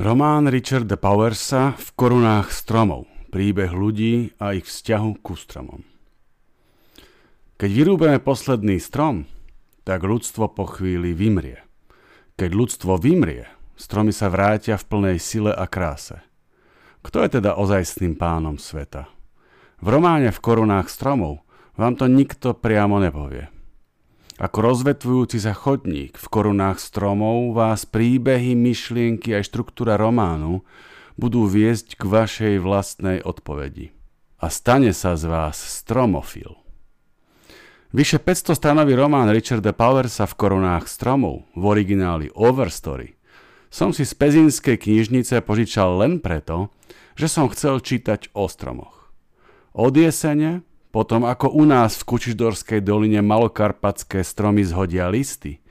Román Richarda Powersa v korunách stromov. Príbeh ľudí a ich vzťahu ku stromom. Keď vyrúbeme posledný strom, tak ľudstvo po chvíli vymrie. Keď ľudstvo vymrie, stromy sa vrátia v plnej sile a kráse. Kto je teda ozajstným pánom sveta? V románe v korunách stromov vám to nikto priamo nepovie. Ako rozvetvujúci sa chodník v korunách stromov vás príbehy, myšlienky aj štruktúra románu budú viesť k vašej vlastnej odpovedi. A stane sa z vás stromofil. Vyše 500 stanový román Richarda Powersa v korunách stromov, v origináli Overstory, som si z pezinskej knižnice požičal len preto, že som chcel čítať o stromoch. Od jesene potom ako u nás v Kučišdorskej doline malokarpatské stromy zhodia listy,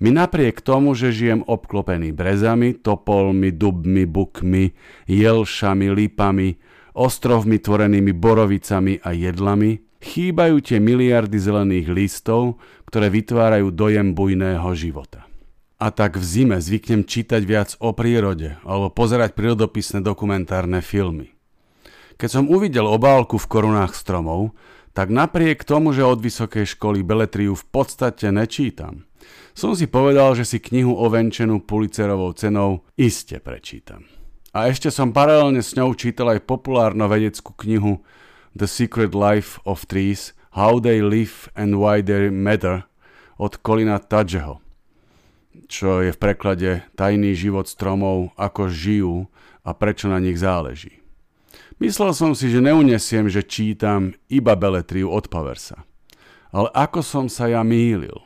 my napriek tomu, že žijem obklopený brezami, topolmi, dubmi, bukmi, jelšami, lípami, ostrovmi tvorenými borovicami a jedlami, chýbajú tie miliardy zelených listov, ktoré vytvárajú dojem bujného života. A tak v zime zvyknem čítať viac o prírode alebo pozerať prírodopisné dokumentárne filmy. Keď som uvidel obálku v korunách stromov, tak napriek tomu, že od vysokej školy beletriu v podstate nečítam, som si povedal, že si knihu ovenčenú Pulitzerovou cenou iste prečítam. A ešte som paralelne s ňou čítal aj populárno vedeckú knihu The Secret Life of Trees How They Live and Why They Matter od Colina Tadžeho, čo je v preklade Tajný život stromov, ako žijú a prečo na nich záleží. Myslel som si, že neunesiem, že čítam iba beletriu od Paversa. Ale ako som sa ja mýlil.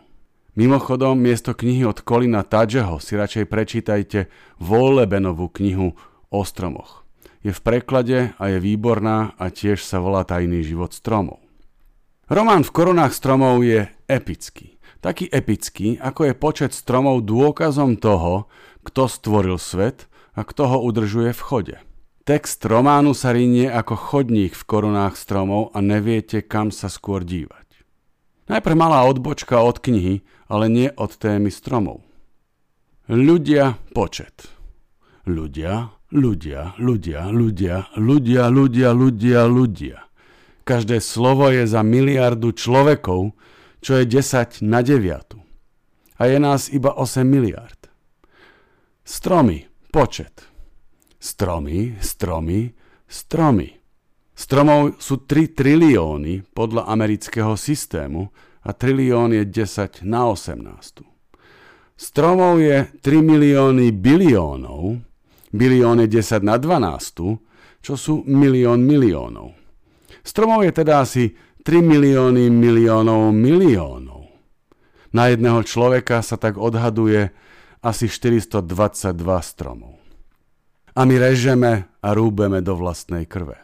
Mimochodom, miesto knihy od Kolina Tadžeho si radšej prečítajte Vollebenovú knihu o stromoch. Je v preklade a je výborná a tiež sa volá Tajný život stromov. Román v korunách stromov je epický. Taký epický, ako je počet stromov dôkazom toho, kto stvoril svet a kto ho udržuje v chode. Text románu sa rinie ako chodník v korunách stromov a neviete, kam sa skôr dívať. Najprv malá odbočka od knihy, ale nie od témy stromov. Ľudia počet. Ľudia, ľudia, ľudia, ľudia, ľudia, ľudia, ľudia, ľudia. Každé slovo je za miliardu človekov, čo je 10 na 9. A je nás iba 8 miliard. Stromy, počet. Stromy, stromy, stromy. Stromov sú 3 trilióny podľa amerického systému a trilión je 10 na 18. Stromov je 3 milióny biliónov, bilión je 10 na 12, čo sú milión miliónov. Stromov je teda asi 3 milióny miliónov miliónov. Na jedného človeka sa tak odhaduje asi 422 stromov a my režeme a rúbeme do vlastnej krve.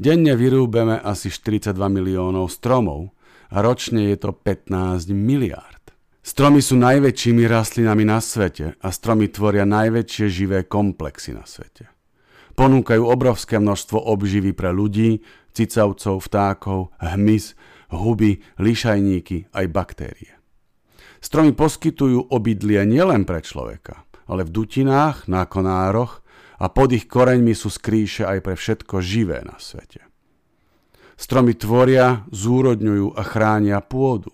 Denne vyrúbeme asi 42 miliónov stromov a ročne je to 15 miliárd. Stromy sú najväčšími rastlinami na svete a stromy tvoria najväčšie živé komplexy na svete. Ponúkajú obrovské množstvo obživy pre ľudí, cicavcov, vtákov, hmyz, huby, lišajníky aj baktérie. Stromy poskytujú obydlie nielen pre človeka, ale v dutinách, na konároch a pod ich koreňmi sú skrýše aj pre všetko živé na svete. Stromy tvoria, zúrodňujú a chránia pôdu.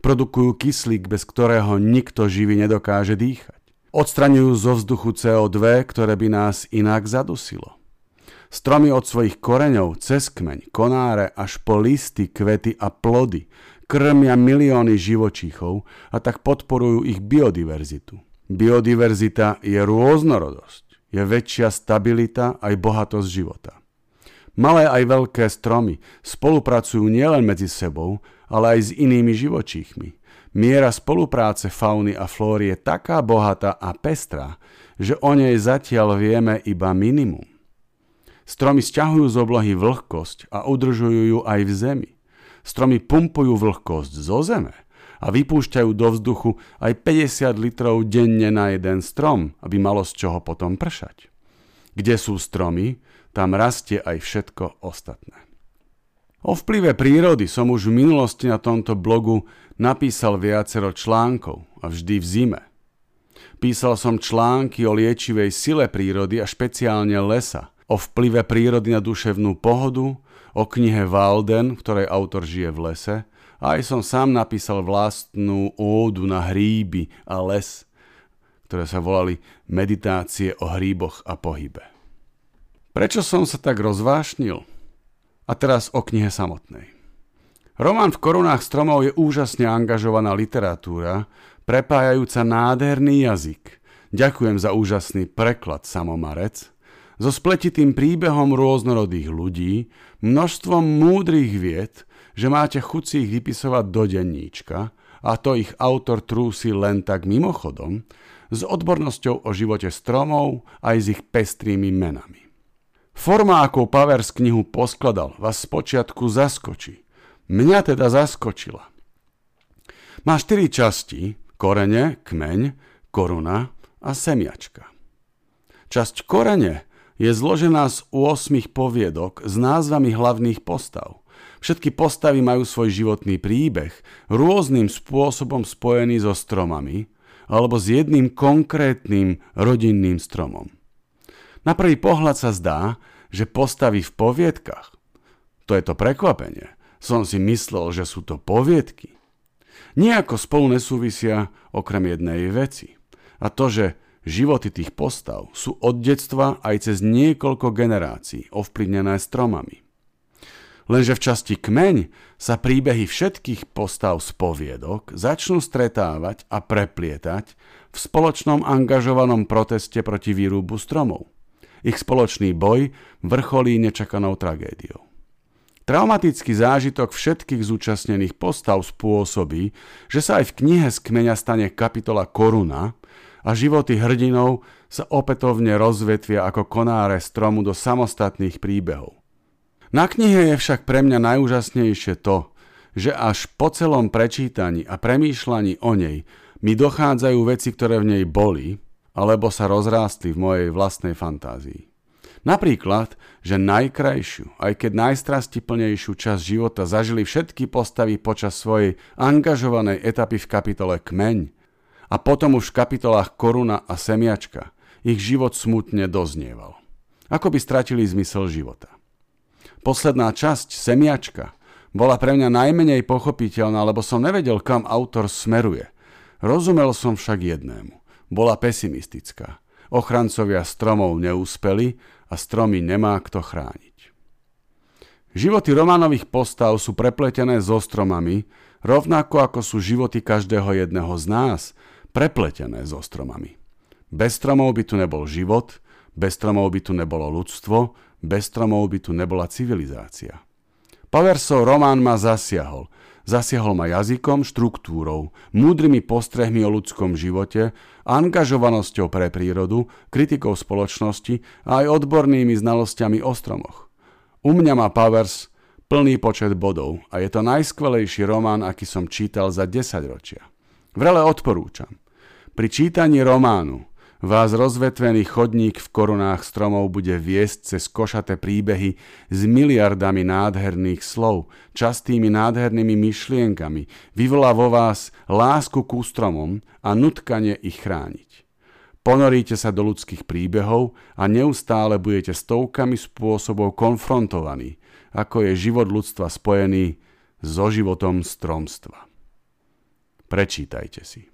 Produkujú kyslík, bez ktorého nikto živý nedokáže dýchať. Odstraňujú zo vzduchu CO2, ktoré by nás inak zadusilo. Stromy od svojich koreňov cez kmeň, konáre až po listy, kvety a plody krmia milióny živočíchov a tak podporujú ich biodiverzitu. Biodiverzita je rôznorodosť je väčšia stabilita aj bohatosť života. Malé aj veľké stromy spolupracujú nielen medzi sebou, ale aj s inými živočíchmi. Miera spolupráce fauny a flóry je taká bohatá a pestrá, že o nej zatiaľ vieme iba minimum. Stromy stiahujú z oblohy vlhkosť a udržujú ju aj v zemi. Stromy pumpujú vlhkosť zo zeme a vypúšťajú do vzduchu aj 50 litrov denne na jeden strom, aby malo z čoho potom pršať. Kde sú stromy, tam rastie aj všetko ostatné. O vplyve prírody som už v minulosti na tomto blogu napísal viacero článkov a vždy v zime. Písal som články o liečivej sile prírody a špeciálne lesa, o vplyve prírody na duševnú pohodu, o knihe Walden, ktorej autor žije v lese, a aj som sám napísal vlastnú ódu na hríby a les, ktoré sa volali Meditácie o hríboch a pohybe. Prečo som sa tak rozvášnil? A teraz o knihe samotnej. Román v korunách stromov je úžasne angažovaná literatúra, prepájajúca nádherný jazyk. Ďakujem za úžasný preklad, Samomarec. So spletitým príbehom rôznorodých ľudí, množstvom múdrych vied, že máte chuť si ich vypisovať do denníčka, a to ich autor trúsi len tak mimochodom, s odbornosťou o živote stromov aj s ich pestrými menami. Forma, ako Pavers knihu poskladal, vás spočiatku zaskočí. Mňa teda zaskočila. Má štyri časti, korene, kmeň, koruna a semiačka. Časť korene je zložená z 8 poviedok s názvami hlavných postav. Všetky postavy majú svoj životný príbeh, rôznym spôsobom spojený so stromami alebo s jedným konkrétnym rodinným stromom. Na prvý pohľad sa zdá, že postavy v poviedkach, to je to prekvapenie, som si myslel, že sú to poviedky, nejako spolu nesúvisia okrem jednej veci. A to, že životy tých postav sú od detstva aj cez niekoľko generácií ovplyvnené stromami. Lenže v časti kmeň sa príbehy všetkých postav z poviedok začnú stretávať a preplietať v spoločnom angažovanom proteste proti výrubu stromov. Ich spoločný boj vrcholí nečakanou tragédiou. Traumatický zážitok všetkých zúčastnených postav spôsobí, že sa aj v knihe z kmeňa stane kapitola Koruna a životy hrdinov sa opätovne rozvetvia ako konáre stromu do samostatných príbehov. Na knihe je však pre mňa najúžasnejšie to, že až po celom prečítaní a premýšľaní o nej mi dochádzajú veci, ktoré v nej boli, alebo sa rozrástli v mojej vlastnej fantázii. Napríklad, že najkrajšiu, aj keď najstrastiplnejšiu časť života zažili všetky postavy počas svojej angažovanej etapy v kapitole Kmeň a potom už v kapitolách Koruna a Semiačka ich život smutne doznieval. Ako by stratili zmysel života. Posledná časť Semiačka bola pre mňa najmenej pochopiteľná, lebo som nevedel, kam autor smeruje. Rozumel som však jednému. Bola pesimistická. Ochrancovia stromov neúspeli a stromy nemá kto chrániť. Životy románových postav sú prepletené so stromami, rovnako ako sú životy každého jedného z nás prepletené so stromami. Bez stromov by tu nebol život, bez stromov by tu nebolo ľudstvo, bez stromov by tu nebola civilizácia. Paversov román ma zasiahol – Zasiahol ma jazykom, štruktúrou, múdrymi postrehmi o ľudskom živote, angažovanosťou pre prírodu, kritikou spoločnosti a aj odbornými znalosťami o stromoch. U mňa má Powers plný počet bodov a je to najskvelejší román, aký som čítal za 10 ročia. Vrele odporúčam. Pri čítaní románu Vás rozvetvený chodník v korunách stromov bude viesť cez košaté príbehy s miliardami nádherných slov, častými nádhernými myšlienkami, vyvolá vo vás lásku ku stromom a nutkanie ich chrániť. Ponoríte sa do ľudských príbehov a neustále budete stovkami spôsobov konfrontovaní, ako je život ľudstva spojený so životom stromstva. Prečítajte si.